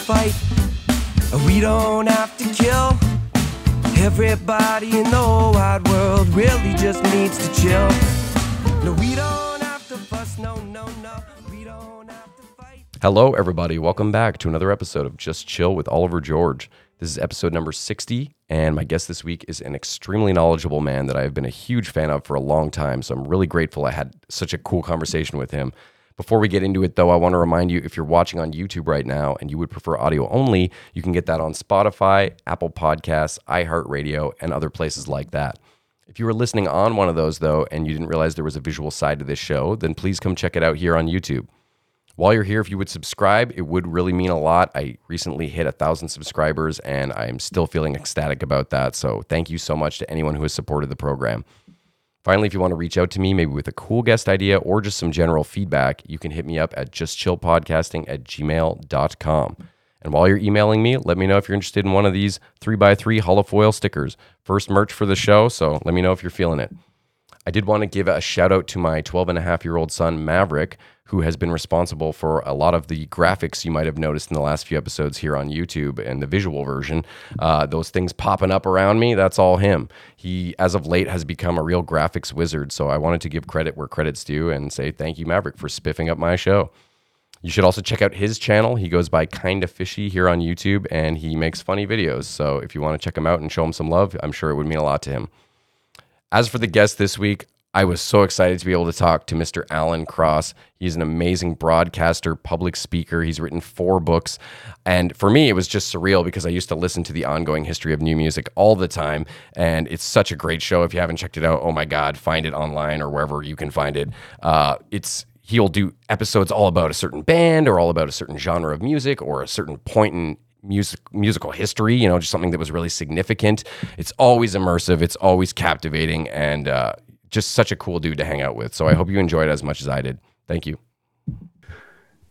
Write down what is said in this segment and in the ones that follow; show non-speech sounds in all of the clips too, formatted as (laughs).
fight. We don't have to kill. Everybody in the wide world really just needs to chill. No, we don't have to fuss, no, no, no. We don't have to fight. Hello, everybody. Welcome back to another episode of Just Chill with Oliver George. This is episode number 60, and my guest this week is an extremely knowledgeable man that I've been a huge fan of for a long time. So I'm really grateful I had such a cool conversation with him. Before we get into it, though, I want to remind you if you're watching on YouTube right now and you would prefer audio only, you can get that on Spotify, Apple Podcasts, iHeartRadio, and other places like that. If you were listening on one of those, though, and you didn't realize there was a visual side to this show, then please come check it out here on YouTube. While you're here, if you would subscribe, it would really mean a lot. I recently hit a thousand subscribers and I'm still feeling ecstatic about that. So thank you so much to anyone who has supported the program. Finally, if you want to reach out to me, maybe with a cool guest idea or just some general feedback, you can hit me up at justchillpodcasting at gmail.com. And while you're emailing me, let me know if you're interested in one of these 3x3 hollow foil stickers. First merch for the show, so let me know if you're feeling it. I did want to give a shout out to my 12 and a half year old son, Maverick, who has been responsible for a lot of the graphics you might have noticed in the last few episodes here on YouTube and the visual version. Uh, those things popping up around me, that's all him. He, as of late, has become a real graphics wizard. So I wanted to give credit where credit's due and say thank you, Maverick, for spiffing up my show. You should also check out his channel. He goes by Kinda Fishy here on YouTube and he makes funny videos. So if you want to check him out and show him some love, I'm sure it would mean a lot to him. As for the guest this week, I was so excited to be able to talk to Mr. Alan Cross. He's an amazing broadcaster, public speaker. He's written four books. And for me, it was just surreal because I used to listen to the ongoing history of new music all the time. And it's such a great show. If you haven't checked it out, oh my God, find it online or wherever you can find it. Uh, it's he'll do episodes all about a certain band or all about a certain genre of music or a certain point in music musical history you know just something that was really significant it's always immersive it's always captivating and uh, just such a cool dude to hang out with so i hope you enjoyed it as much as i did thank you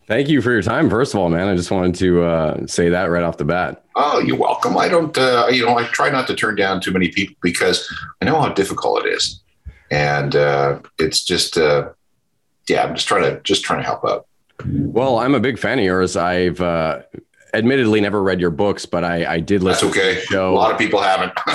thank you for your time first of all man i just wanted to uh, say that right off the bat Oh, you're welcome. I don't, uh, you know, I try not to turn down too many people because I know how difficult it is, and uh, it's just, uh, yeah, I'm just trying to just trying to help out. well i'm a big fan of yours i've uh, admittedly never read your books but i, I did That's listen to okay. the A lot of people haven't. (laughs)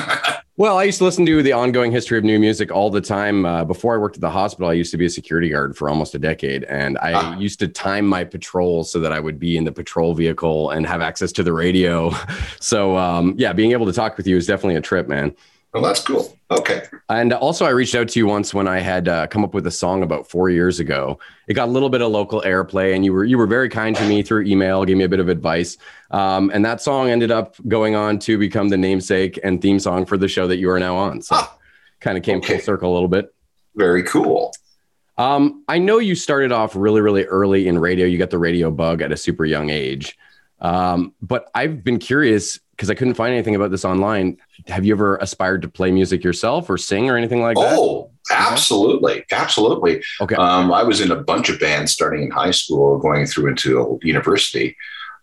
Well, I used to listen to the ongoing history of new music all the time. Uh, before I worked at the hospital, I used to be a security guard for almost a decade, and I Ah. used to time my patrols so that I would be in the patrol vehicle and have access to the radio. (laughs) So, um, yeah, being able to talk with you is definitely a trip, man. Well, that's cool. Okay. And also, I reached out to you once when I had uh, come up with a song about four years ago. It got a little bit of local airplay, and you were you were very kind to me through email, gave me a bit of advice. Um, and that song ended up going on to become the namesake and theme song for the show that you are now on. So, Ah, kind of came full circle a little bit. Very cool. Um, I know you started off really, really early in radio. You got the radio bug at a super young age. Um, but I've been curious because I couldn't find anything about this online. Have you ever aspired to play music yourself or sing or anything like that? Oh, absolutely, absolutely. okay. Um, I was in a bunch of bands starting in high school, going through into university.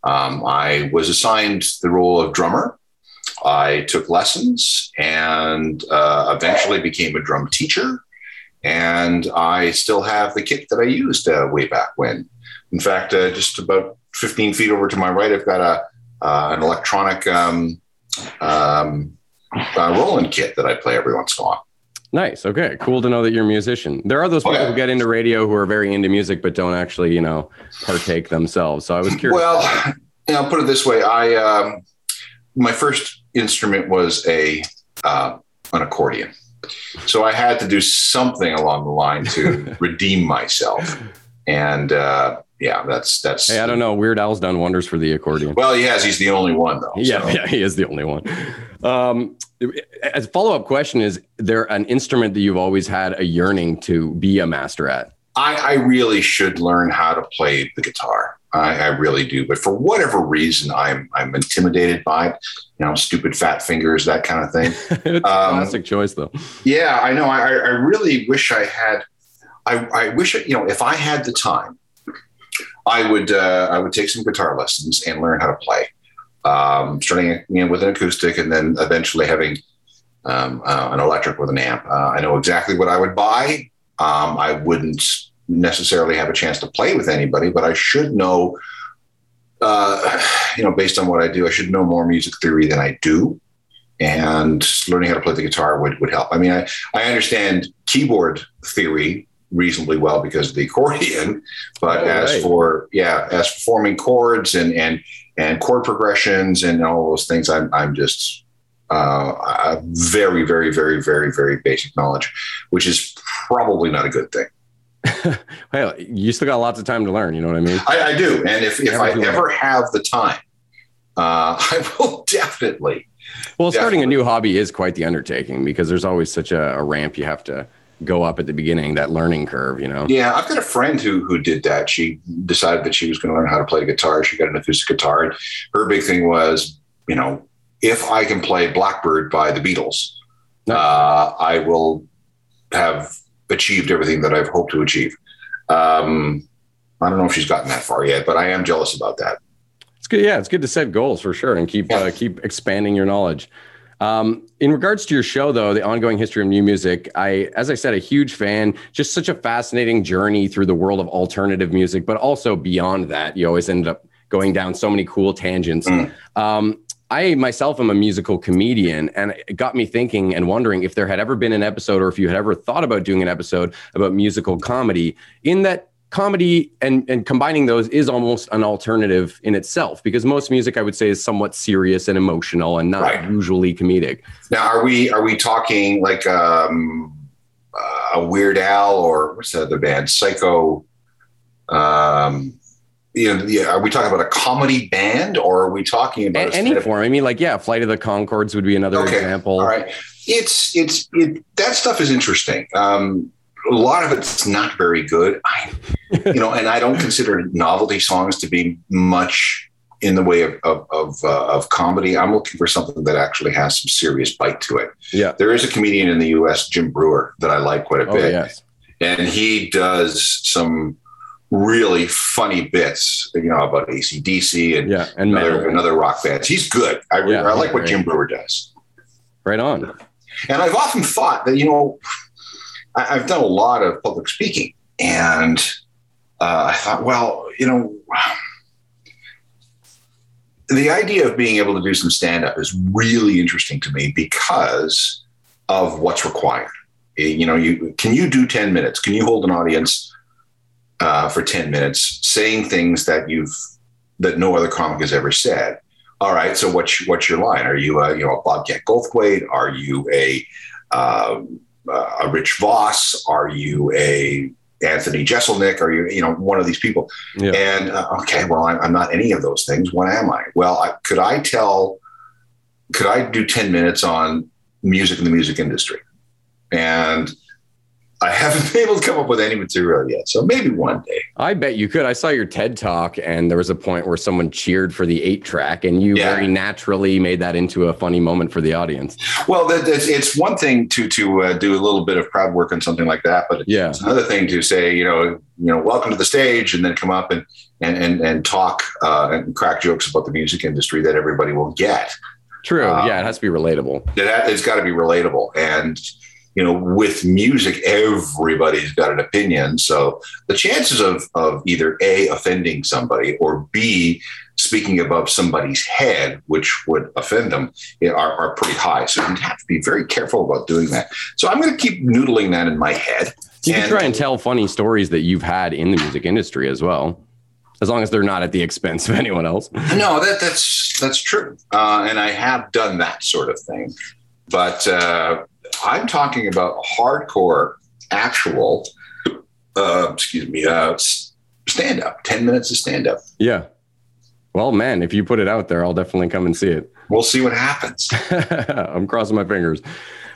Um, I was assigned the role of drummer. I took lessons and uh, eventually became a drum teacher. And I still have the kit that I used uh, way back when. In fact, uh, just about 15 feet over to my right, I've got a uh, an electronic um, um, uh, Roland kit that I play every once in a while. Nice. Okay. Cool to know that you're a musician. There are those Oh, people yeah. who get into radio who are very into music but don't actually, you know, partake themselves. So I was curious. Well, you know, put it this way: I um, my first instrument was a uh, an accordion, so I had to do something along the line to (laughs) redeem myself, and uh, yeah, that's that's. hey, I don't know. Weird Al's done wonders for the accordion. Well, he has. He's the only one though. Yeah, so. yeah, he is the only one. Um, as a follow up question, is there an instrument that you've always had a yearning to be a master at? I, I really should learn how to play the guitar. I, I really do, but for whatever reason, I'm I'm intimidated by it. You know, stupid fat fingers, that kind of thing. (laughs) it's Um, classic choice, though. Yeah, I know. I, I really wish I had. I, I wish you know if I had the time, I would uh, I would take some guitar lessons and learn how to play. Um, starting you know with an acoustic and then eventually having um, uh, an electric with an amp. Uh, I know exactly what I would buy. Um, I wouldn't necessarily have a chance to play with anybody, but I should know uh, you know, based on what I do, I should know more music theory than I do. And learning how to play the guitar would, would help. I mean, I, I understand keyboard theory reasonably well because of the accordion, but Oh, as right. for yeah, as for forming chords and and and chord progressions and all those things, I'm I'm just uh, very very very very very basic knowledge, which is probably not a good thing. (laughs) Well, you still got lots of time to learn. You know what I mean? I, I do, and if if I ever have the time, uh, (laughs) I will definitely. Well, starting a new hobby is quite the undertaking because there's always such a, a ramp you have to go up at the beginning, that learning curve, you know? Yeah, I've got a friend who who did that. She decided that she was going to learn how to play guitar. She got an acoustic guitar. And her big thing was, you know, if I can play Blackbird by the Beatles, Nice. uh, I will have achieved everything that I've hoped to achieve. Um, I don't know if she's gotten that far yet, but I am jealous about that. It's good. Yeah, it's good to set goals for sure and keep Yeah. uh, keep expanding your knowledge. Um, in regards to your show, though, the ongoing history of new music, I, as I said, a huge fan. Just such a fascinating journey through the world of alternative music, but also beyond that, you always ended up going down so many cool tangents. Mm. Um, I myself am a musical comedian, and it got me thinking and wondering if there had ever been an episode, or if you had ever thought about doing an episode about musical comedy. In that comedy and and combining those is almost an alternative in itself, because most music I would say is somewhat serious and emotional and not Right. usually comedic. Now, are we are we talking like um, uh, a Weird Al or what's the other band, Psycho? Um, you know, yeah, are we talking about a comedy band or are we talking about a any form. I mean, like yeah, Flight of the Conchords would be another Okay. example. All right, it's it's it, that stuff is interesting. Um, a lot of it's not very good. I, you know, and I don't consider novelty songs to be much in the way of of of, uh, of comedy. I'm looking for something that actually has some serious bite to it. Yeah. There is a comedian in the U.S., Jim Breuer, that I like quite a Oh bit, yes. and he does some really funny bits, you know, about ACDC and Yeah. And another, another rock bands. He's good. I, Yeah, I like he's what great. Jim Breuer does. Right on. And I've often thought that, you know, I, I've done a lot of public speaking, and uh, I thought, well, you know, the idea of being able to do some stand up is really interesting to me because of what's required. Eh, You know, you can you do 10 minutes? Can you hold an audience uh, for 10 minutes saying things that you've that no other comic has ever said? All right, so what's what's your line? Are you a you know a Bobcat Goldthwait? Are you a um, uh, a Rich Voss? Are you a Anthony Jeselnik? Are you you know one of these people? Yeah. And uh, okay, well, I'm, I'm not any of those things. What am I? Well, I, could I tell? Could I do ten minutes on music in the music industry? And I haven't (laughs) been able to come up with any material yet. So maybe one day. I bet you could. I saw your TED talk, and there was a point where someone cheered for the eight track, and you Yeah. very naturally made that into a funny moment for the audience. Well, it's one thing to to uh, do a little bit of crowd work on something like that, but Yeah. it's another thing to say, you know, you know, welcome to the stage, and then come up and and and, and talk uh, and crack jokes about the music industry that everybody will get. True. Um, yeah, it has to be relatable. That it's got to be relatable, and you know, with music, everybody's got an opinion. So the chances of of either a offending somebody or b speaking above somebody's head, which would offend them, are, are pretty high. So you have to be very careful about doing that. So I'm going to keep noodling that in my head. You can And- try and tell funny stories that you've had in the music industry as well, as long as they're not at the expense of (laughs) anyone else. No, that that's that's true, uh, and I have done that sort of thing. But uh, I'm talking about hardcore, actual, uh, excuse me, uh, stand up. Ten minutes of stand up. Yeah. Well, man, if you put it out there, I'll definitely come and see it. We'll see what happens. (laughs) I'm crossing my fingers.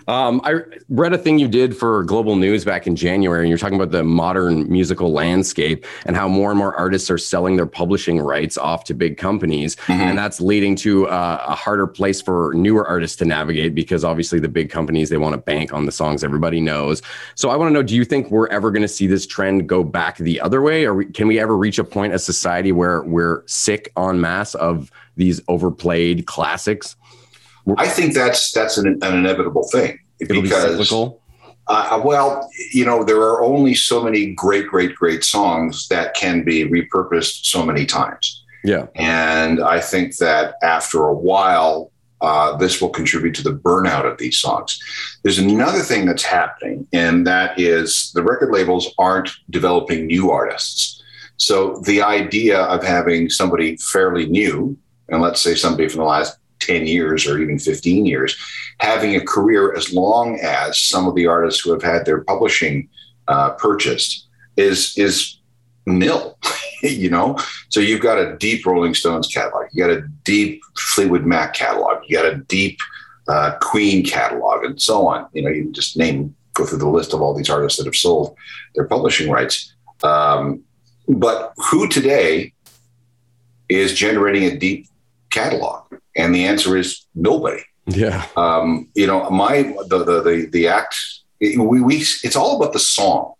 Um, I read a thing you did for Global News back in January, and you're talking about the modern musical landscape and how more and more artists are selling their publishing rights off to big companies. Mhm. And that's leading to uh, a harder place for newer artists to navigate because obviously the big companies, they want to bank on the songs everybody knows. So I want to know do you think we're ever going to see this trend go back the other way? Or can we ever reach a point as society where we're sick en masse of these overplayed classics? I think that's that's an, an inevitable thing It'll be because cyclical. Uh, well, you know, there are only so many great, great, great songs that can be repurposed so many times. Yeah. And I think that after a while, uh, this will contribute to the burnout of these songs. There's another thing that's happening, and that is the record labels aren't developing new artists. So the idea of having somebody fairly new, and let's say somebody from the last 10 years or even 15 years, having a career as long as some of the artists who have had their publishing uh, purchased is is nil. (laughs) you know, so you've got a deep Rolling Stones catalog, you got a deep Fleetwood Mac catalog, you got a deep uh, Queen catalog, and so on. You know, you just name go through the list of all these artists that have sold their publishing rights. Um, but who today is generating a deep catalog? And the answer is nobody. Yeah. Um, you know, my the the the, the act it, we, we it's all about the song.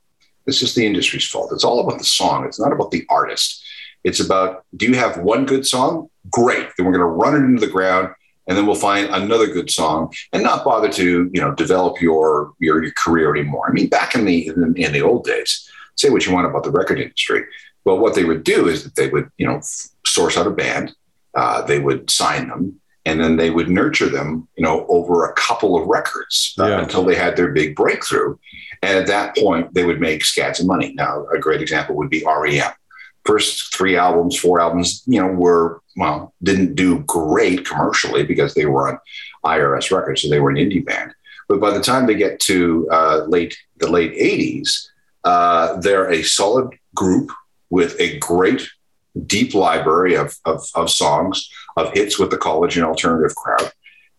It's just the industry's fault. It's all about the song. It's not about the artist. It's about do you have one good song? Great. Then we're going to run it into the ground, and then we'll find another good song, and not bother to you know develop your your, your career anymore. I mean, back in the in, in the old days, say what you want about the record industry. Well, what they would do is that they would you know source out a band, uh, they would sign them, and then they would nurture them, you know, over a couple of records uh, Yeah. until they had their big breakthrough. And at that point, they would make scads of money. Now, a great example would be REM. First three albums, four albums, you know, were well, didn't do great commercially because they were on IRS records, so they were an indie band. But by the time they get to uh, late the late '80s, uh, they're a solid group with a great deep library of, of, of songs of hits with the college and alternative crowd.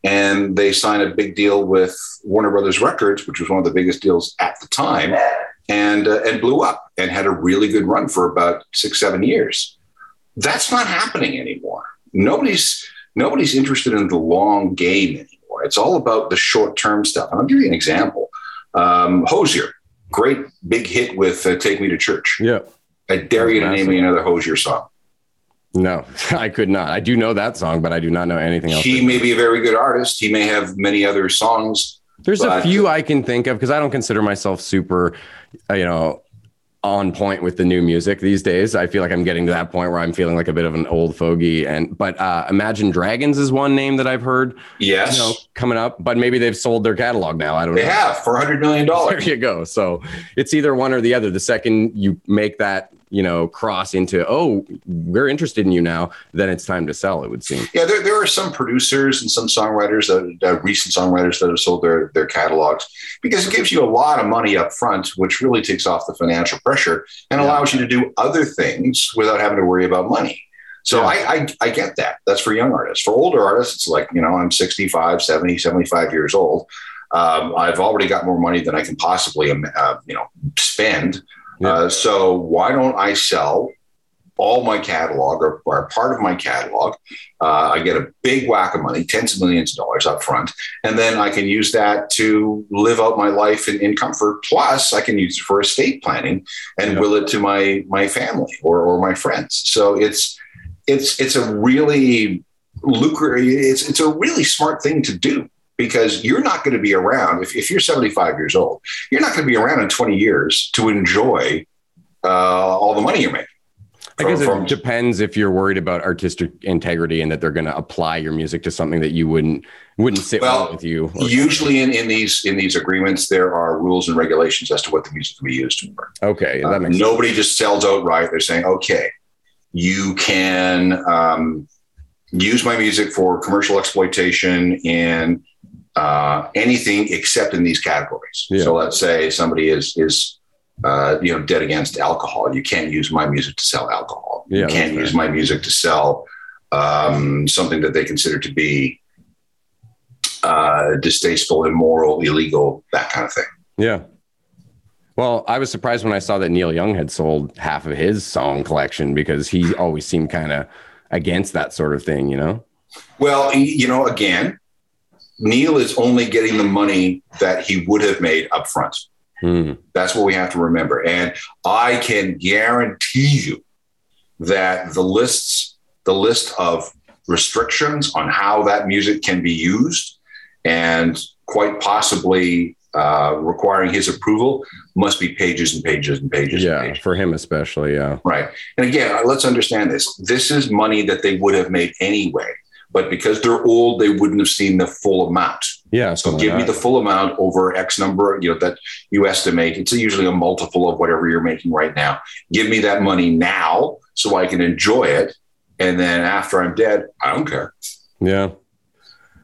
And they signed a big deal with Warner Brothers Records, which was one of the biggest deals at the time, and uh, and blew up and had a really good run for about six seven years. That's not happening anymore. Nobody's nobody's interested in the long game anymore. It's all about the short term stuff. And I'll give you an example. Um, Hozier, great big hit with uh, "Take Me to Church." Yeah. I dare you to name me another Hozier song. No, (laughs) I could not. I do know that song, but I do not know anything else. He may be a very good artist. He may have many other songs. There's a few I can think of because I don't consider myself super, uh, you know, on point with the new music these days. I feel like I'm getting to that point where I'm feeling like a bit of an old fogey. And but uh, Imagine Dragons is one name that I've heard, Yes, you know, coming up. But maybe they've sold their catalog now. I don't they know. have for $100 million. (laughs) There you go. So it's either one or the other. The second you make that, you know, cross into, oh, we're interested in you now, then it's time to sell. It would seem. Yeah, there, there are some producers and some songwriters, that, uh, recent songwriters that have sold their, their catalogs because it gives you a lot of money up front, which really takes off the financial pressure and Yeah. allows you to do other things without having to worry about money. So Yeah. I, I, I get that. That's for young artists. For older artists, it's like, you know, I'm 65, 70, 75 years old. Um, I've already got more money than I can possibly, um, uh, you know, spend. Yeah. Uh, so why don't I sell all my catalog or, or part of my catalog? Uh, I get a big whack of money, tens of millions of dollars up front, and then I can use that to live out my life in, in comfort. Plus, I can use it for estate planning and Yeah. will it to my my family or, or my friends. So it's it's it's a really lucrative. It's it's a really smart thing to do because you're not going to be around if, if you're 75 years old. You're not going to be around in 20 years to enjoy uh, all the money you're making. I guess From- it depends if you're worried about artistic integrity and that they're going to apply your music to something that you wouldn't wouldn't sit well, Well, with you. or- Usually, in, in these in these agreements, there are rules and regulations as to what the music can be used for. okay, that Uh, makes nobody just sells outright. They're saying, okay, you can um, use my music for commercial exploitation in uh, anything except in these categories. Yeah. So let's say somebody is is uh, you know dead against alcohol. You can't use my music to sell alcohol. Yeah, you can't use my music to sell um, something that they consider to be uh, distasteful, immoral, illegal, that kind of thing. Yeah. Well, I was surprised when I saw that Neil Young had sold half of his song collection because he always seemed kind of against that sort of thing, you know? Well, you know, again, Neil is only getting the money that he would have made up front. Hmm. That's what we have to remember. And I can guarantee you that the lists, the list of restrictions on how that music can be used, and quite possibly uh, requiring his approval must be pages and pages and pages. Yeah, and pages. for him especially. Yeah. Right. And again, let's understand this. This is money that they would have made anyway, but because they're old, they wouldn't have seen the full amount. Yeah. So give me the full amount over X number, you know, that you estimate. It's usually a multiple of whatever you're making right now. Give me that money now so I can enjoy it. And then after I'm dead, I don't care. Yeah.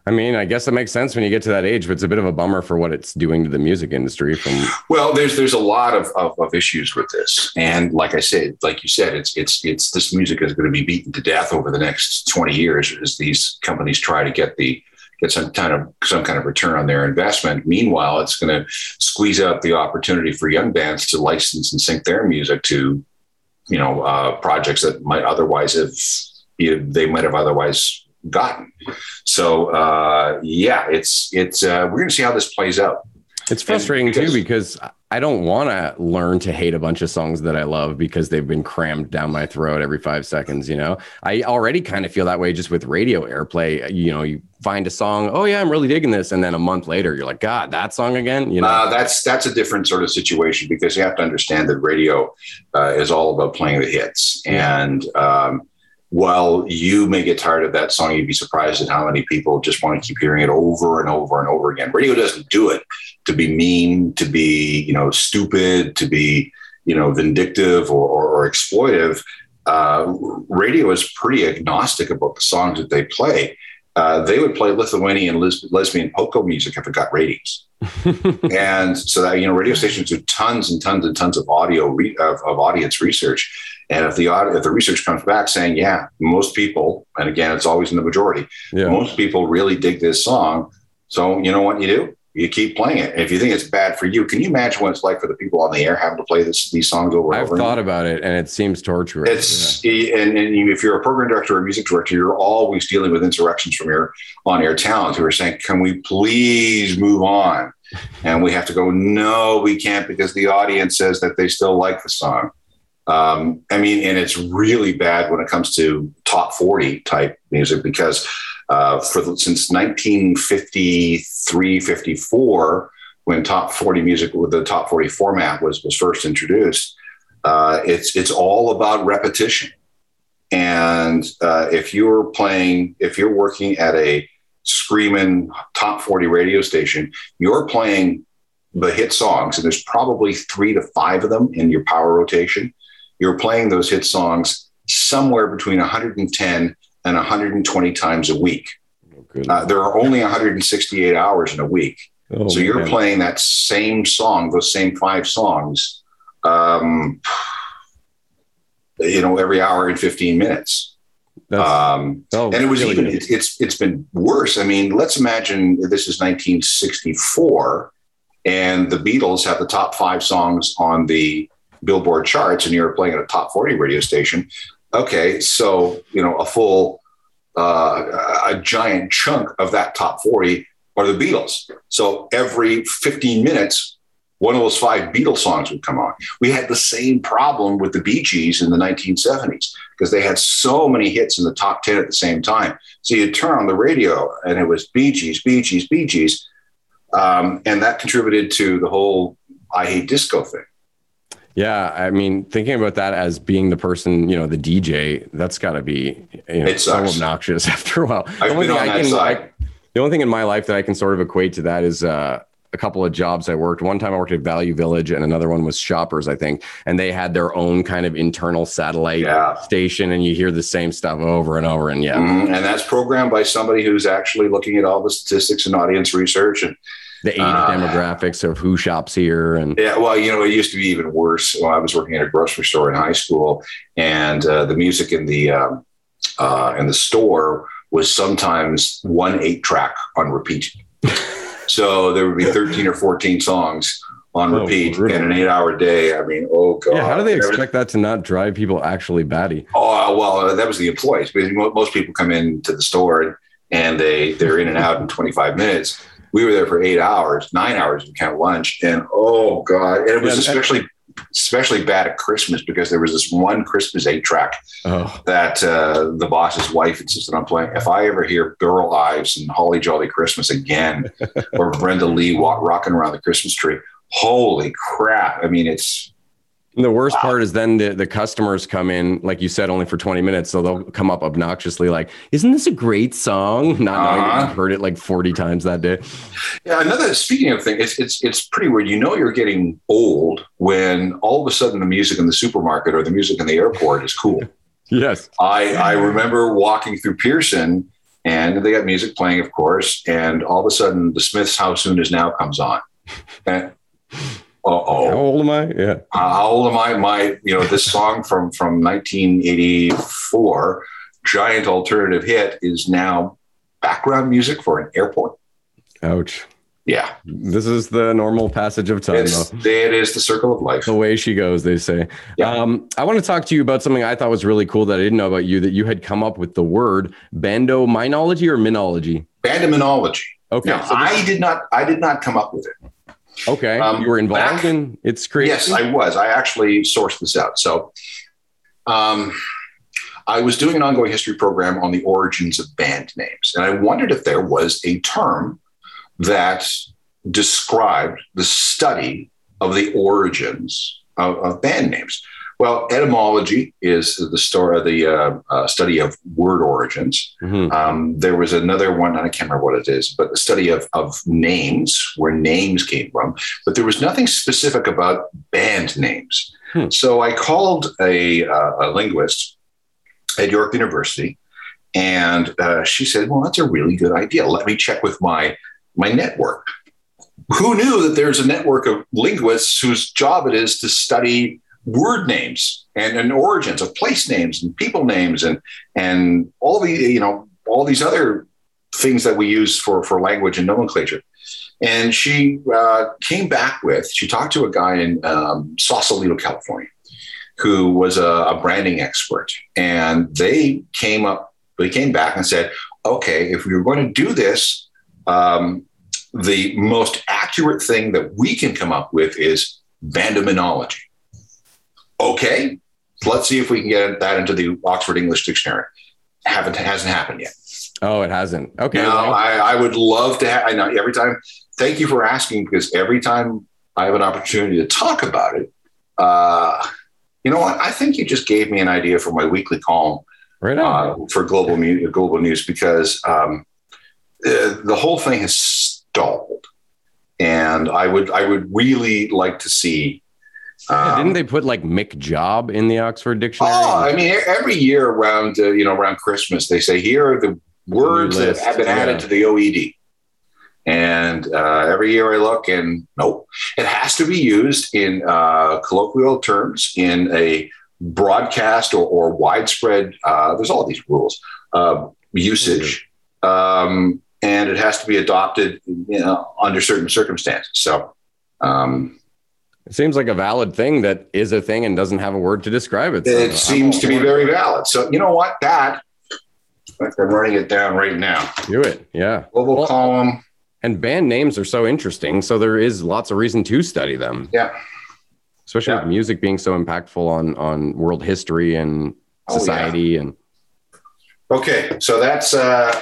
I mean, I guess it makes sense when you get to that age, but it's a bit of a bummer for what it's doing to the music industry. From well, there's there's a lot of, of, of issues with this, and like I said, like you said, it's it's it's this music is going to be beaten to death over the next 20 years as these companies try to get the get some kind of some kind of return on their investment. Meanwhile, it's going to squeeze out the opportunity for young bands to license and sync their music to, you know, uh, projects that might otherwise have you know, they might have otherwise gotten. So uh, yeah, it's it's uh, we're going to see how this plays out. It's frustrating because, too because I don't want to learn to hate a bunch of songs that I love because they've been crammed down my throat every five seconds. You know, I already kind of feel that way just with radio airplay. You know, you find a song, oh yeah, I'm really digging this, and then a month later, you're like, God, that song again. You know, uh, that's that's a different sort of situation because you have to understand that radio uh, is all about playing the hits and. Um, while you may get tired of that song, you'd be surprised at how many people just want to keep hearing it over and over and over again. Radio doesn't do it to be mean, to be, you know, stupid, to be, you know, vindictive or, or, or exploitive. Uh, radio is pretty agnostic about the songs that they play. Uh, they would play Lithuanian les- lesbian polka music if it got ratings. (laughs) and so that, you know, radio stations do tons and tons and tons of audio re- of, of audience research and if the if the research comes back saying, yeah, most people, and again, it's always in the majority, yeah. most people really dig this song. So you know what you do? You keep playing it. And if you think it's bad for you, can you imagine what it's like for the people on the air having to play this, these songs over and I've over? I've thought about it, and it seems torturous. It's yeah. and, and if you're a program director or a music director, you're always dealing with insurrections from your on-air talent who are saying, "Can we please move on?" And we have to go, "No, we can't," because the audience says that they still like the song. Um, I mean, and it's really bad when it comes to top 40 type music because uh, for the, since 1953, 54, when top 40 music with the top 40 format was, was first introduced, uh, it's, it's all about repetition. And uh, if you're playing, if you're working at a screaming top 40 radio station, you're playing the hit songs, and there's probably three to five of them in your power rotation you're playing those hit songs somewhere between 110 and 120 times a week. Oh, uh, there are only 168 hours in a week. Oh, so you're man. playing that same song, those same five songs, um, you know, every hour and 15 minutes. Um, oh, and it was really even it, it's it's been worse. I mean, let's imagine this is 1964, and the Beatles have the top five songs on the Billboard charts and you're playing at a top 40 radio station, okay, so, you know, a full, uh, a giant chunk of that top 40 are the Beatles. So every 15 minutes, one of those five Beatles songs would come on. We had the same problem with the Bee Gees in the 1970s because they had so many hits in the top 10 at the same time. So you'd turn on the radio and it was Bee Gees, Bee Gees, Bee Gees. Um, and that contributed to the whole I hate disco thing. Yeah, I mean, thinking about that as being the person, you know, the DJ, that's got to be you know, so obnoxious (laughs) after a while. I've the only been on that can, side. I, the only thing in my life that I can sort of equate to that is uh, a couple of jobs I worked. One time I worked at Value Village, and another one was Shoppers, I think, and they had their own kind of internal satellite yeah. station, and you hear the same stuff over and over, and yeah, mm-hmm. and that's programmed by somebody who's actually looking at all the statistics and audience research and the age uh, demographics of who shops here and yeah well you know it used to be even worse when i was working at a grocery store in high school and uh, the music in the um, uh, in the store was sometimes one eight track on repeat (laughs) so there would be 13 or 14 songs on oh, repeat in an eight hour day. I mean, oh God. Yeah, how do they expect that to not drive people actually batty? Oh, well, that was the employees most people come into the store and they, they're in and out in 25 minutes we were there for eight hours, nine hours. We count lunch, and oh god, and it was yeah, especially especially bad at Christmas because there was this one Christmas eight track Oh, that uh, the boss's wife insisted on playing. If I ever hear Burl Ives and Holly Jolly Christmas again, (laughs) or Brenda Lee walk, rocking around the Christmas tree, holy crap! I mean, it's the worst part is then the, the customers come in, like you said, only for 20 minutes. So they'll come up obnoxiously like, isn't this a great song? (laughs) Not knowing Uh-huh. you've heard it like 40 times that day. Yeah, another speaking of things, it's it's it's pretty weird. You know, you're getting old when all of a sudden the music in the supermarket or the music in the airport is cool. (laughs) Yes. I I remember walking through Pearson, and they got music playing, of course, and all of a sudden the Smiths' "How Soon Is Now" comes on. (laughs) And, uh oh. How old am I? Yeah. how old am I? My you know this song from from 1984, giant alternative hit, is now background music for an airport. Ouch. Yeah, This is the normal passage of time, it's though. it is the circle of life. The way she goes, they say. Yeah. Um, I want to talk to you about something I thought was really cool that I didn't know about you that you had come up with the word bandominology or minology. Bandaminology. Okay. Now, so this- I did not. I did not come up with it. Okay. um, you were involved back- in its creation. Yes, I was. I actually sourced this out. So, um, I was doing an ongoing history program on the origins of band names, and I wondered if there was a term that described the study of the origins of, of band names. Well, etymology is the story, the uh, uh, study of word origins. Mhm. Um, there was another one, I can't remember what it is, but the study of, of names, where names came from. But there was nothing specific about band names. Hmm. So I called a, uh, a linguist at York University, and uh, she said, "Well, that's a really good idea. Let me check with my my network." Who knew that there's a network of linguists whose job it is to study word names and, and origins of place names and people names and and all the you know all these other things that we use for for language and nomenclature. And she uh, came back with she talked to a guy in um, Sausalito, California, who was a, a branding expert, and they came up they came back and said, okay, if we were going to do this. Um, the most accurate thing that we can come up with is bandaminology. Okay, let's see if we can get that into the Oxford English Dictionary. Haven't hasn't happened yet. Oh, it hasn't. Okay. Now, well, I, I would love to have. I know every time. Thank you for asking because every time I have an opportunity to talk about it, uh, you know what? I think you just gave me an idea for my weekly column right uh, for global mu- global news because um, uh, the whole thing has stalled, and I would I would really like to see. Yeah, Um, didn't they put like Mick Job in the Oxford Dictionary? Oh, I mean, every year around uh, you know around Christmas, they say here are the words that have been added yeah. to the OED. And uh, every year I look, and nope, it has to be used in uh, colloquial terms in a broadcast or, or widespread. Uh, there's all these rules uh, usage, um, and it has to be adopted you know, under certain circumstances. So. Um, It seems like a valid thing that is a thing and doesn't have a word to describe it. So It seems to be very valid. So you know what? That I'm writing it down right now. Do it. Yeah. Global Well- column. And band names are so interesting. So there is lots of reason to study them, Yeah. especially Yeah. with music being so impactful on, on world history and Oh, yeah. society. And Okay. So that's uh,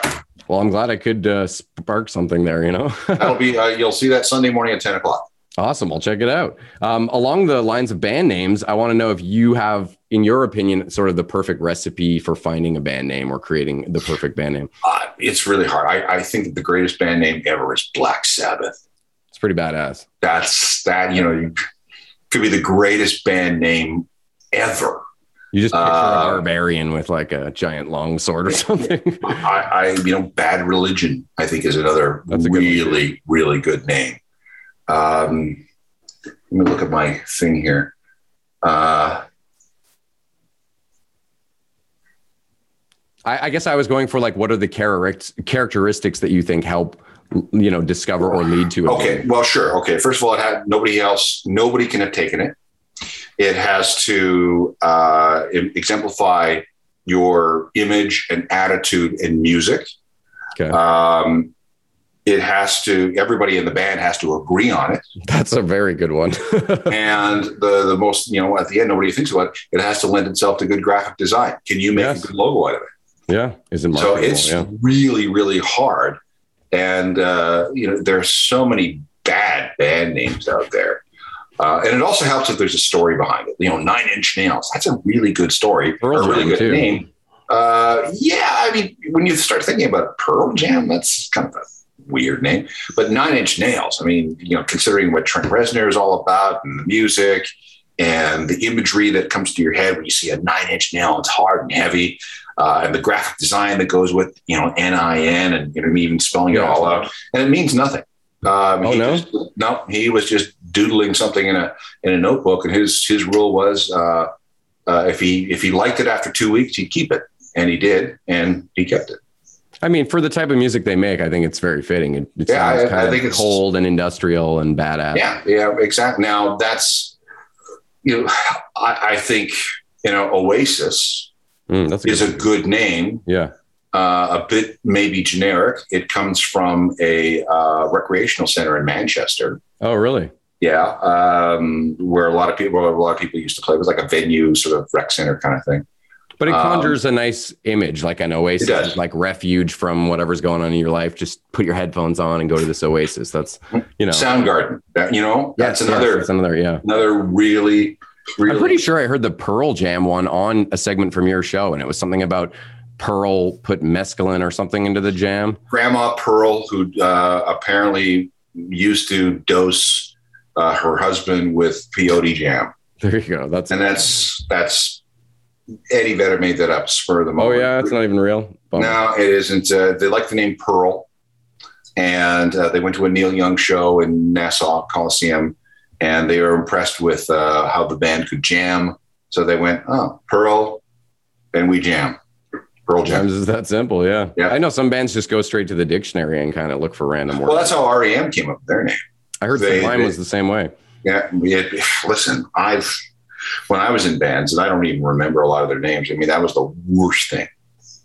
well, I'm glad I could uh, spark something there, you know? (laughs) that'll be. Uh, you'll see that Sunday morning at ten o'clock. Awesome. I'll check it out. Um, along the lines of band names, I want to know if you have, in your opinion, sort of the perfect recipe for finding a band name or creating the perfect band name. Uh, it's really hard. I, I think the greatest band name ever is Black Sabbath. It's pretty badass. That's that. You know, you could be the greatest band name ever. You just picture Uh, a barbarian with like a giant long sword or something. I, I, you know, Bad Religion. I think is another a good really, really good name. Um, let me look at my thing here. Uh, I, I guess I was going for like, what are the character- characteristics that you think help, you know, discover or lead to okay, well, sure. Okay, first of all, it had nobody else. Nobody can have taken it. It has to uh, exemplify your image and attitude in music. Okay. Um, it has to everybody in the band has to agree on it (laughs) That's a very good one. (laughs) and the the most you know at the end nobody thinks about it it has to lend itself to good graphic design can you make Yes. a good logo out of it yeah, isn't so it's yeah. really really hard and uh, you know there's so many bad band names out there uh, and it also helps if there's a story behind it you know nine inch nails that's a really good story Pearl a really good too. name uh, yeah i mean when you start thinking about pearl jam that's kind of a weird name but nine inch nails i mean you know considering what trent reznor is all about and the music and the imagery that comes to your head when you see a nine inch nail it's hard and heavy uh, and the graphic design that goes with you know NIN and you know even spelling it all out, and it means nothing. Um, Oh, he no? just- no, he was just doodling something in a in a notebook, and his his rule was uh, uh, if he if he liked it after two weeks, he'd keep it, and he did, and he kept it. I mean, for the type of music they make, I think it's very fitting. It, it Yeah, sounds I- kind I of think it's- cold and industrial and badass. Yeah, yeah, exactly. Now that's you know, I, I think you know Oasis Mm, a is good, a good name. yeah. uh, a bit maybe generic. It comes from a uh, recreational center in Manchester. Oh, really? Yeah, um, where a lot of people, a lot of people used to play. It was like a venue, sort of rec center kind of thing. But it Um, conjures a nice image, like an oasis, like refuge from whatever's going on in your life. Just put your headphones on and go to this oasis. That's, you know, Soundgarden, that, you know, that's Yes, another That's another, yeah. another really, really. I'm pretty sure I heard the Pearl Jam one on a segment from your show, and it was something about Pearl put mescaline or something into the jam. Grandma Pearl, who uh, apparently used to dose uh, her husband with peyote jam, There you go. That's and that's that's Eddie Vedder made that up spur of the moment. oh yeah, it's not even real. Bummer. No, it isn't. Uh, they like the name Pearl, and uh, they went to a Neil Young show in Nassau Coliseum, and they were impressed with uh, how the band could jam. So they went, "Oh, Pearl, and we jam." Pearl Jam. Sometimes it's that simple. Yeah. Yeah. I know some bands just go straight to the dictionary and kind of look for random words. Well, that's how REM came up with their name. I heard they- Sublime they- was the same way. Yeah, it, listen, I've when I was in bands, and I don't even remember a lot of their names. I mean, that was the worst thing.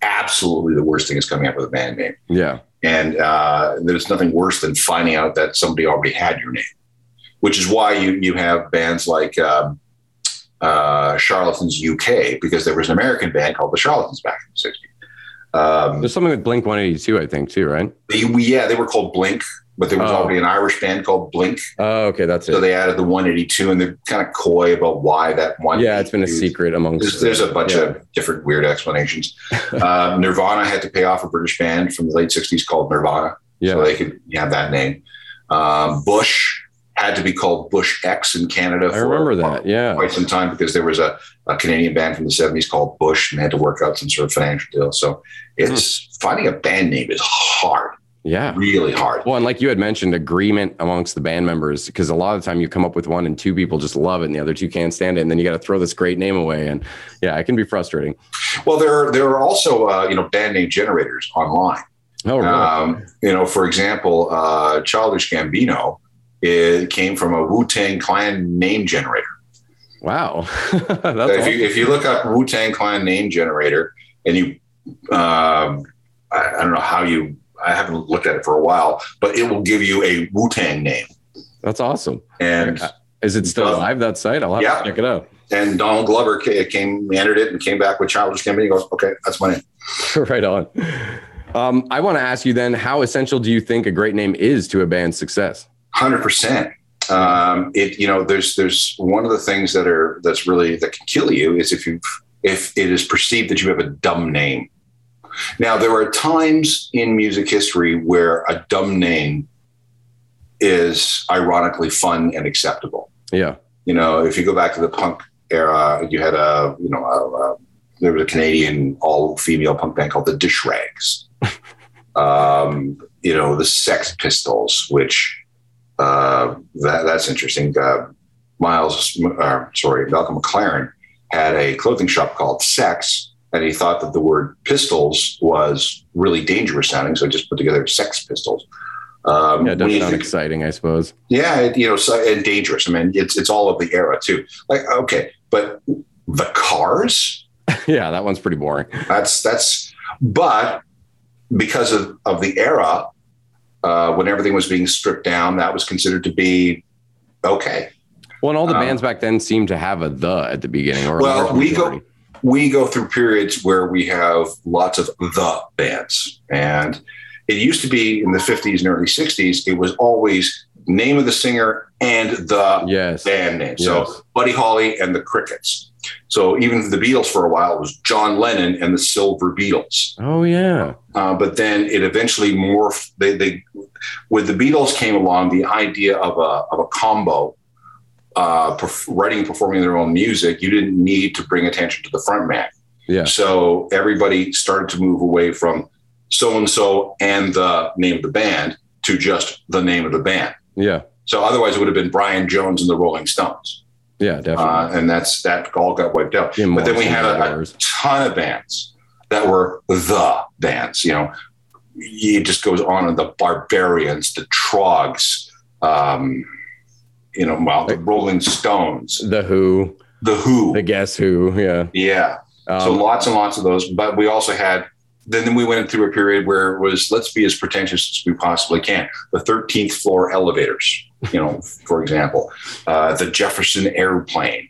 Absolutely, the worst thing is coming up with a band name. Yeah. And uh, there's nothing worse than finding out that somebody already had your name, which is why you you have bands like um, uh, Charlatans UK because there was an American band called the Charlatans back in the 60s. Um, There's something with Blink 182, I think, too, right? they- yeah, they were called Blink, but there was Oh. already an Irish band called Blink, Oh, okay. That's so it. So they added the 182, and they're kind of coy about why that one. Yeah. It's been a secret amongst. There's, there's a bunch Yeah. of different weird explanations. (laughs) uh, Nirvana had to pay off a British band from the late 60s called Nirvana. Yeah. so they could have that name. Um, Bush had to be called Bush X in Canada. I remember that. Yeah. quite some time because there was a, a Canadian band from the 70s called Bush and they had to work out some sort of financial deal. So it's finding a band name is hard, Yeah. really hard. Well, and like you had mentioned, agreement amongst the band members, because a lot of the time you come up with one and two people just love it and the other two can't stand it. And then you got to throw this great name away. And yeah, it can be frustrating. Well, there are, there are also uh, you know band name generators online. Oh, really? Um, you know, for example, uh, Childish Gambino it came from a Wu Tang Clan name generator. wow. (laughs) If awesome. you if you look up Wu Tang Clan name generator and you, um, I, I don't know how you. I haven't looked at it for a while, but it will give you a Wu Tang name. That's awesome. And Is it still Uh, live, that site? I'll have yeah. to check it out. and Donald Glover ca- came entered it and came back with Childish Gambino. He goes, okay, that's my name. (laughs) right on. Um, I want to ask you then, how essential do you think a great name is to a band's success? Hundred percent. Um, it you know there's there's one of the things that are that's really that can kill you is if you if it is perceived that you have a dumb name. Now there are times in music history where a dumb name is ironically fun and acceptable. Yeah. You know, if you go back to the punk era, you had a you know a, a, there was a Canadian all female punk band called the Dish Rags. (laughs) um, you know, the Sex Pistols, which uh, that that's interesting. Uh, Miles, uh, sorry, Malcolm McLaren had a clothing shop called Sex, and he thought that the word pistols was really dangerous sounding, so he just put together Sex Pistols. Um, Yeah, doesn't sound think- exciting, I suppose. yeah, it, you know, so, and dangerous. I mean, it's it's all of the era too. Like, okay, but the cars, (laughs) yeah, that one's pretty boring. that's that's, but because of of the era, uh, when everything was being stripped down, that was considered to be okay. Well, and all the Um, bands back then seemed to have a the at the beginning. Or Well, we go-. We go through periods where we have lots of the bands. And it used to be in the 50s and early 60s, it was always name of the singer and the Yes. band name. Yes. So Buddy Holly and the Crickets. So even the Beatles for a while it was John Lennon and the Silver Beatles. Oh yeah. Uh, but then it eventually morphed. They, they, with the Beatles came along, the idea of a of a combo, uh, perf- writing and performing their own music. You didn't need to bring attention to the front man. Yeah. So everybody started to move away from so and so and the name of the band to just the name of the band. Yeah. So otherwise, it would have been Brian Jones and the Rolling Stones, Yeah. Definitely. uh, and that's that all got wiped out. But then we had a, a ton of bands that were the bands. You know, it just goes on and the Barbarians, the Troggs, um, you know, well, the Rolling Stones, the Who, the Who. the Guess Who. Yeah. yeah. Um, so lots and lots of those. But we also had, then we went through a period where it was, let's be as pretentious as we possibly can. The 13th floor elevators, you know, for example, uh, the Jefferson airplane.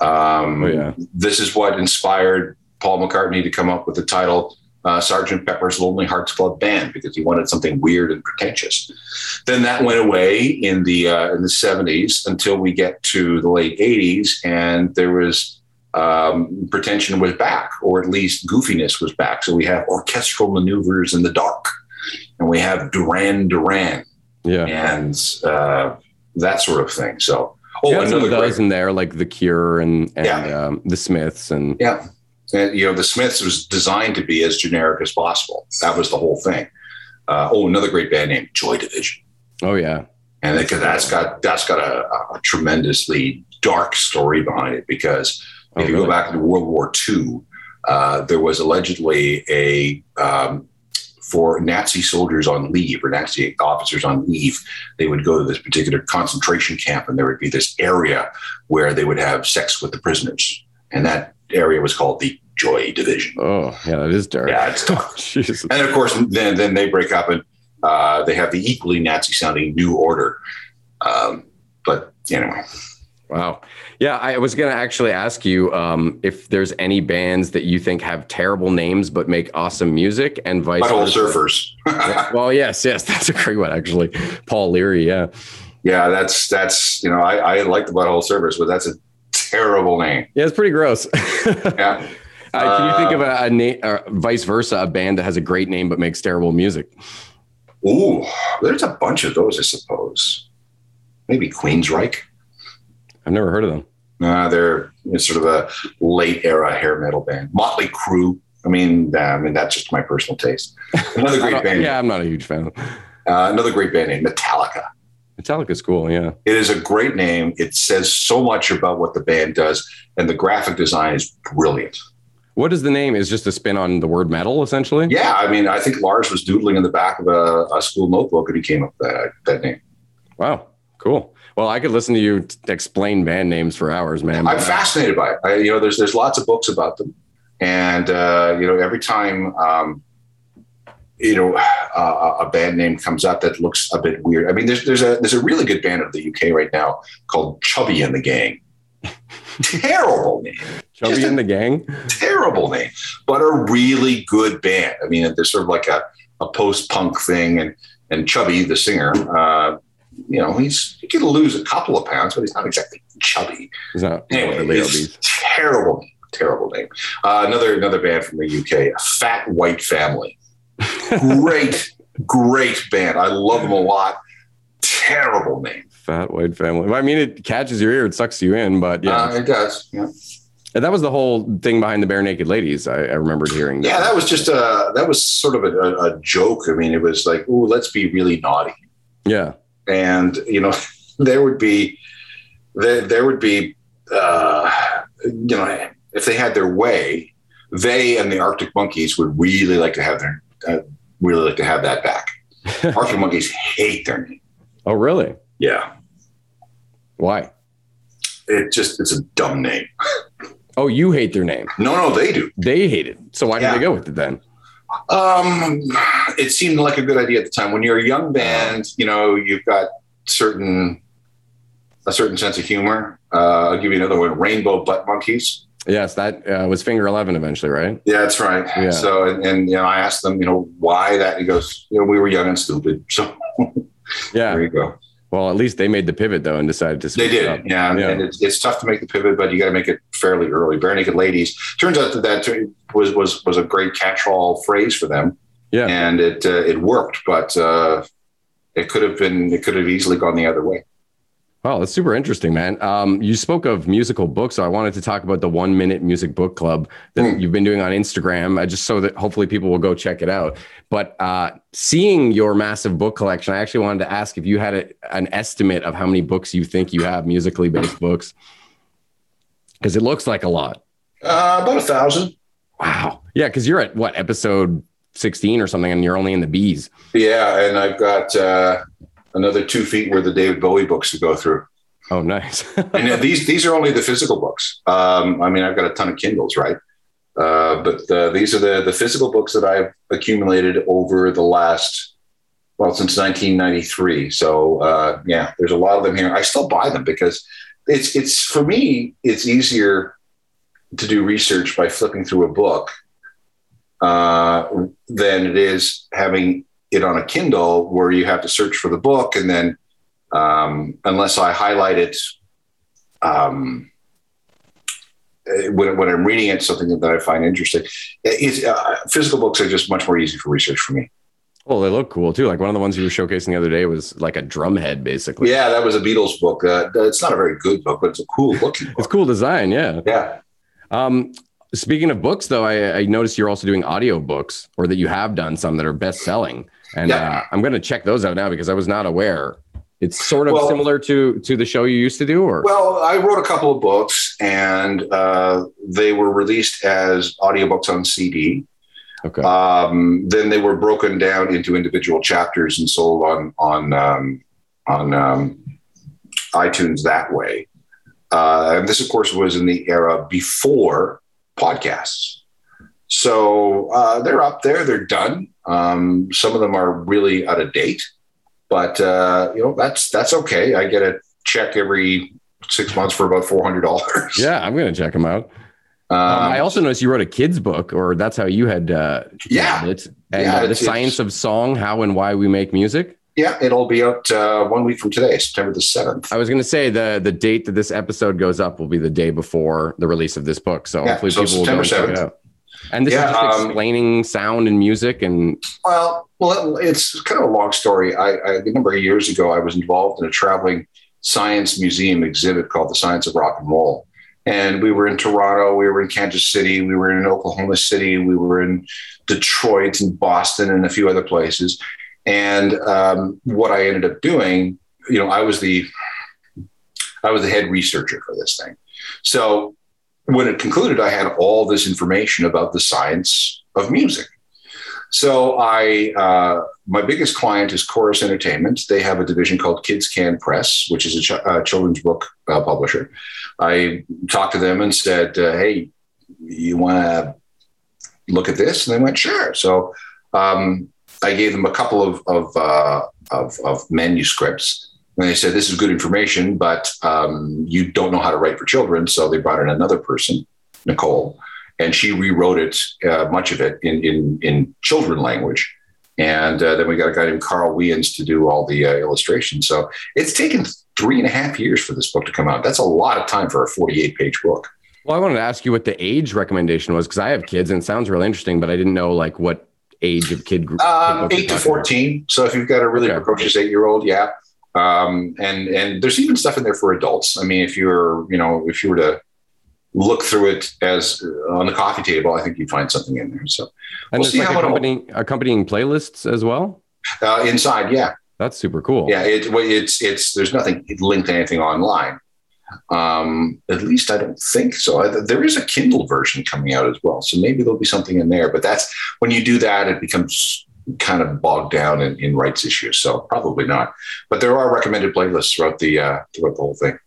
Um, Oh, yeah. This is what inspired Paul McCartney to come up with the title uh, Sergeant Pepper's Lonely Hearts Club Band because he wanted something weird and pretentious. Then that went away in the uh, in the 70s until we get to the late 80s, and there was um, pretension was back, or at least goofiness was back. So we have orchestral maneuvers in the dark, and we have Duran Duran yeah. and uh, that sort of thing. So, oh, some another great, those in there, like The Cure and, and Yeah. um, The Smiths. And yeah. And, you know, the Smiths was designed to be as generic as possible. That was the whole thing. Uh, oh, another great band named Joy Division, oh, yeah. and that's got that's got a, a tremendously dark story behind it because Oh, if you really? go back to World War II, uh, there was allegedly a um, for Nazi soldiers on leave or Nazi officers on leave, they would go to this particular concentration camp, and there would be this area where they would have sex with the prisoners, and that area was called the Joy Division. Oh, yeah, that is dark. Yeah, it's dark. (laughs) Jesus. And of course, then then they break up and uh, they have the equally Nazi sounding New Order. Um, but anyway, Wow. Yeah, I was going to actually ask you um, if there's any bands that you think have terrible names but make awesome music and vice Butthole versa. Surfers. Yeah, (laughs) well, yes, yes, that's a great one, actually. Paul Leary, yeah. yeah, that's that's you know I, I like the Butthole Surfers, but that's a terrible name. Yeah, it's pretty gross. (laughs) Yeah. Uh, can you think of a, a name, or vice versa, a band that has a great name but makes terrible music? Ooh, there's a bunch of those, I suppose. Maybe Queensryche. I've never heard of them. Uh, they're sort of a late era hair metal band. Motley Crue. I mean, uh, I mean that's just my personal taste. (laughs) Another great band. yeah, I'm not a huge fan. Uh, another great band name, Metallica. Metallica's cool, yeah. It is a great name. It says so much about what the band does, and the graphic design is brilliant. What is the name? Is just a spin on the word metal, essentially? Yeah, I mean, I think Lars was doodling in the back of a, a school notebook, and he came up with that, that name. Wow, cool. Well, I could listen to you t- explain band names for hours, man. I'm fascinated by it. I, you know, there's there's lots of books about them, and uh, you know, every time um, you know uh, a band name comes up that looks a bit weird. I mean, there's there's a there's a really good band out of the UK right now called Chubby and the Gang. Terrible name, Chubby just and the Gang. terrible name, but a really good band. I mean, they're sort of like a, a post punk thing, and and Chubby, the singer. Uh, you know, he's he could lose a couple of pounds, but he's not exactly chubby. Is that Anyway, it's terrible, terrible name. Uh, another another band from the UK, a Fat White Family. (laughs) Great, great band. I love them a lot. Terrible name. Fat White Family. I mean, it catches your ear, it sucks you in, but yeah. Uh, it does. Yeah. and that was the whole thing behind the Barenaked Ladies. I, I remembered hearing. yeah, that was just a that was sort of a, a, a joke. I mean, it was like, oh, let's be really naughty. Yeah. and you know (laughs) there would be there, there would be uh, you know if they had their way they and the arctic monkeys would really like to have their uh, really like to have that back (laughs) arctic monkeys hate their name Oh, really? Yeah Why? it just it's a dumb name Oh, you hate their name. no no they do They hate it. So why Yeah. did they go with it then? Um, it seemed like a good idea at the time. When you're a young band, you know, you've got certain a certain sense of humor. Uh, I'll give you another one: Rainbow Butt Monkeys. Yes, that uh, was Finger Eleven eventually, right? Yeah, that's right. Yeah. So, and, and you know, I asked them, you know, why that. He goes, you know, we were young and stupid. So Yeah. (laughs) there you go. Well, at least they made the pivot though and decided to. They did, up. yeah. and- Yeah. And it's, it's tough to make the pivot, but you got to make it fairly early. Barenaked Ladies. Turns out that that was was was a great catch-all phrase for them, Yeah. and it uh, it worked. But uh, it could have been it could have easily gone the other way. Wow, that's super interesting, man. Um, you spoke of musical books, so I wanted to talk about the One Minute Music Book Club that Hmm. you've been doing on Instagram, uh, just so that hopefully people will go check it out. But uh, seeing your massive book collection, I actually wanted to ask if you had a, an estimate of how many books you think you have, musically based books, because it looks like a lot. Uh, about a thousand. Wow. Yeah, because you're at what episode 16 or something, and you're only in the bees. Yeah, and I've got uh, another two feet worth of David Bowie books to go through. Oh, nice. (laughs) and uh, these these are only the physical books. Um, I mean, I've got a ton of Kindles, right? Uh, but uh, these are the the physical books that I've accumulated over the last well since 1993. So uh, yeah, there's a lot of them here. I still buy them because it's it's for me it's easier to do research by flipping through a book uh, than it is having it on a Kindle where you have to search for the book and then um, unless I highlight it um, eh, when, when I'm reading it, something that I find interesting. It's, uh, physical books are just much more easy for research for me. well, they look cool too. Like one of the ones you were showcasing the other day was like a drum head, basically. Yeah, that was a Beatles book. Uh, it's not a very good book, but it's a cool looking (laughs) It's cool design. Yeah. Yeah. Um, speaking of books, though, I, I noticed you're also doing audio books, or that you have done some that are best selling, and Yeah. uh, I'm going to check those out now because I was not aware. It's sort of Well- similar to to the show you used to do, or Well, I wrote a couple of books and uh, they were released as audiobooks on CD. okay, Um, then they were broken down into individual chapters and sold on on um, on um, iTunes that way. Uh, and this, of course, was in the era before podcasts. So uh, they're up there, they're done. Um, some of them are really out of date, but uh, you know that's that's okay. I get a check every six months for about four hundred dollars. yeah, I'm going to check them out. Um, Um, I also noticed you wrote a kids book, or that's how you had uh, Yeah. titled it. And Yeah, uh, the it's- science of song, how and why we make music. yeah, it'll be out uh, one week from today, September the seventh. I was going to say the the date that this episode goes up will be the day before the release of this book, so Yeah, hopefully so people will go check September it out. And this Yeah, is just um, explaining sound and music, and Well, well, it's kind of a long story. I, I a number of years ago, I was involved in a traveling science museum exhibit called "The Science of Rock and Roll," and we were in Toronto, we were in Kansas City, we were in Oklahoma City, we were in Detroit and Boston and a few other places. And um, what I ended up doing, you know, I was the I was the head researcher for this thing. So when it concluded, I had all this information about the science of music. So I, uh, my biggest client is Corus Entertainment. They have a division called Kids Can Press, which is a ch- uh, children's book uh, publisher. I talked to them and said, uh, "Hey, you want to look at this?" And they went, "Sure." So um, I gave them a couple of of, uh, of of manuscripts. And they said, This is good information, but um, you don't know how to write for children. So they brought in another person, Nicole, and she rewrote it, uh, much of it in, in, in children language. And uh, then we got a guy named Carl Wiens to do all the uh, illustrations. So it's taken three and a half years for this book to come out. That's a lot of time for a 48 page book. well, I wanted to ask you what the age recommendation was because I have kids and it sounds really interesting, but I didn't know like what age of kid group. Um, eight to you're talking about. 14. So if you've got a really Okay. precocious eight year old, yeah. Um, and and there's even stuff in there for adults. I mean, if you're, you know, if you were to look through it as uh, on the coffee table, I think you'd find something in there. So And We'll there's see like how it all- accompanying, accompanying playlists as well. uh, inside, yeah, That's super cool. yeah, it, it's it's there's nothing linked to anything online. Um, at least I don't think so. I- There is a Kindle version coming out as well, so maybe there'll be something in there. But that's when you do that, it becomes kind of bogged down in, in rights issues. So probably not. But there are recommended playlists throughout the uh, throughout the whole thing.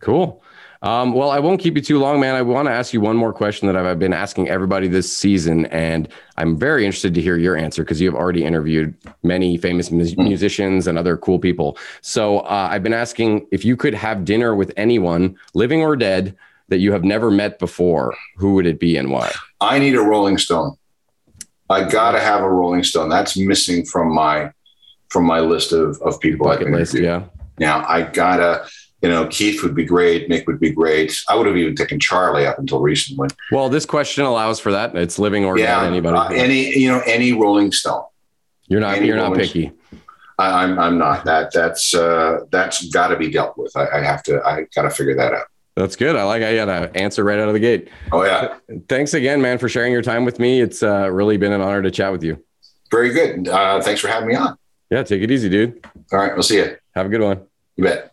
Cool. Um, well, I won't keep you too long, man. I want to ask you one more question that I've been asking everybody this season, and I'm very interested to hear your answer because you have already interviewed many famous mu- Hmm. musicians and other cool people. So uh, I've been asking if you could have dinner with anyone, living or dead, that you have never met before, who would it be and why? I need a Rolling Stone. I gotta have a Rolling Stone. That's missing from my from my list of of people Bucket list, yeah. Now I gotta, you know, Keith would be great. Mick would be great. I would have even taken Charlie up until recently. Well, this question allows for that. It's living or yeah, anybody. uh, any you know any Rolling Stone. you're not any you're not Rolling picky. I, I'm I'm not that. That's uh, that's got to be dealt with. I, I have to. I got to figure that out. That's good. I like I got an answer right out of the gate. Oh yeah, Thanks again, man, for sharing your time with me. It's uh, really been an honor to chat with you. very good. Uh, thanks for having me on. Yeah, take it easy, dude. All right, we'll see you. Have a good one. You bet.